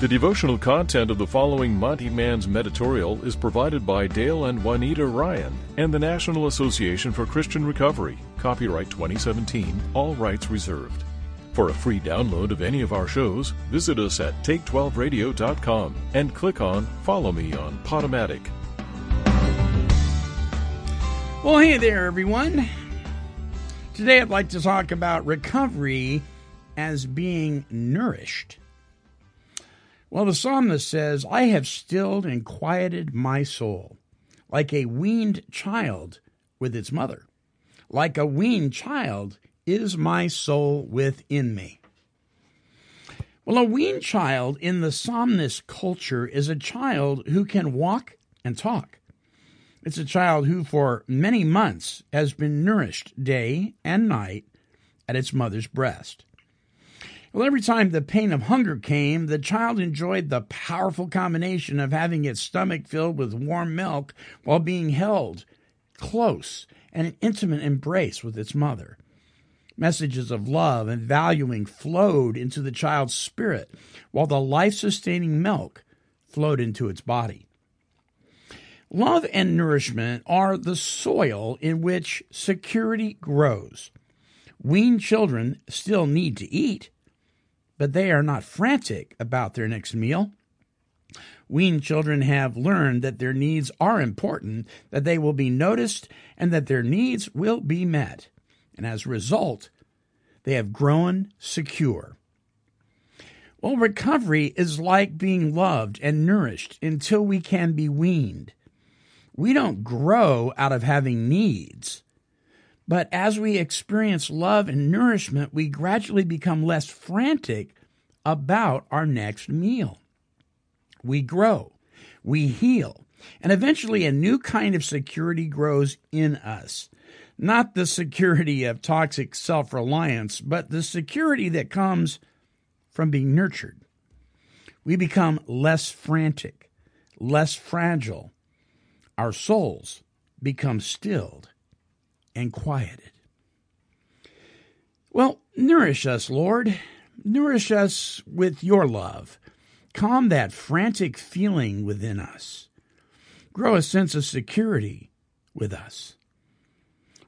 The devotional content of the following Monty Man's Meditorial is provided by Dale and Juanita Ryan and the National Association for Christian Recovery. Copyright 2017, all rights reserved. For a free download of any of our shows, visit us at take12radio.com and click on Follow Me on Podomatic. Well, hey there, everyone. Today I'd like to talk about recovery as being nourished. Well, the psalmist says, I have stilled and quieted my soul, like a weaned child with its mother. Like a weaned child is my soul within me. Well, a weaned child in the psalmist culture is a child who can walk and talk. It's a child who, for many months, has been nourished day and night at its mother's breast. Well, every time the pain of hunger came, the child enjoyed the powerful combination of having its stomach filled with warm milk while being held close and an intimate embrace with its mother. Messages of love and valuing flowed into the child's spirit, while the life sustaining milk flowed into its body. Love and nourishment are the soil in which security grows. Weaned children still need to eat, but they are not frantic about their next meal. Weaned children have learned that their needs are important, that they will be noticed, and that their needs will be met. And as a result, they have grown secure. Well, recovery is like being loved and nourished until we can be weaned. We don't grow out of having needs. But as we experience love and nourishment, we gradually become less frantic about our next meal. We grow, we heal, and eventually a new kind of security grows in us. Not the security of toxic self reliance, but the security that comes from being nurtured. We become less frantic, less fragile. Our souls become stilled and quieted. Well, nourish us, Lord. Nourish us with your love. Calm that frantic feeling within us. Grow a sense of security with us.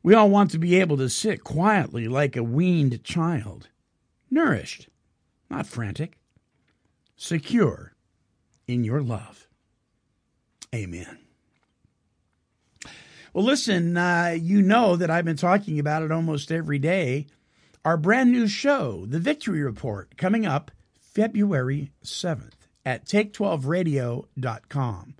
We all want to be able to sit quietly like a weaned child, nourished, not frantic, secure in your love. Amen. Well, listen, uh, you know that I've been talking about it almost every day. Our brand new show, The Victory Report, coming up February 7th at take12radio.com.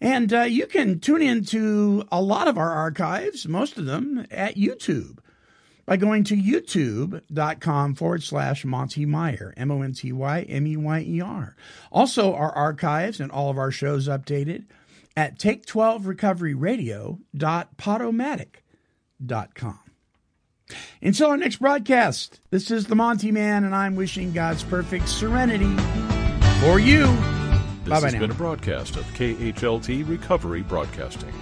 And uh, you can tune into a lot of our archives, most of them at YouTube, by going to youtube.com forward slash Monty Meyer, M O N T Y M E Y E R. Also, our archives and all of our shows updated at take12recoveryradio.podomatic.com. Until our next broadcast, this is the Monty Man, and I'm wishing God's perfect serenity for you. This Bye-bye has now. been a broadcast of KHLT Recovery Broadcasting.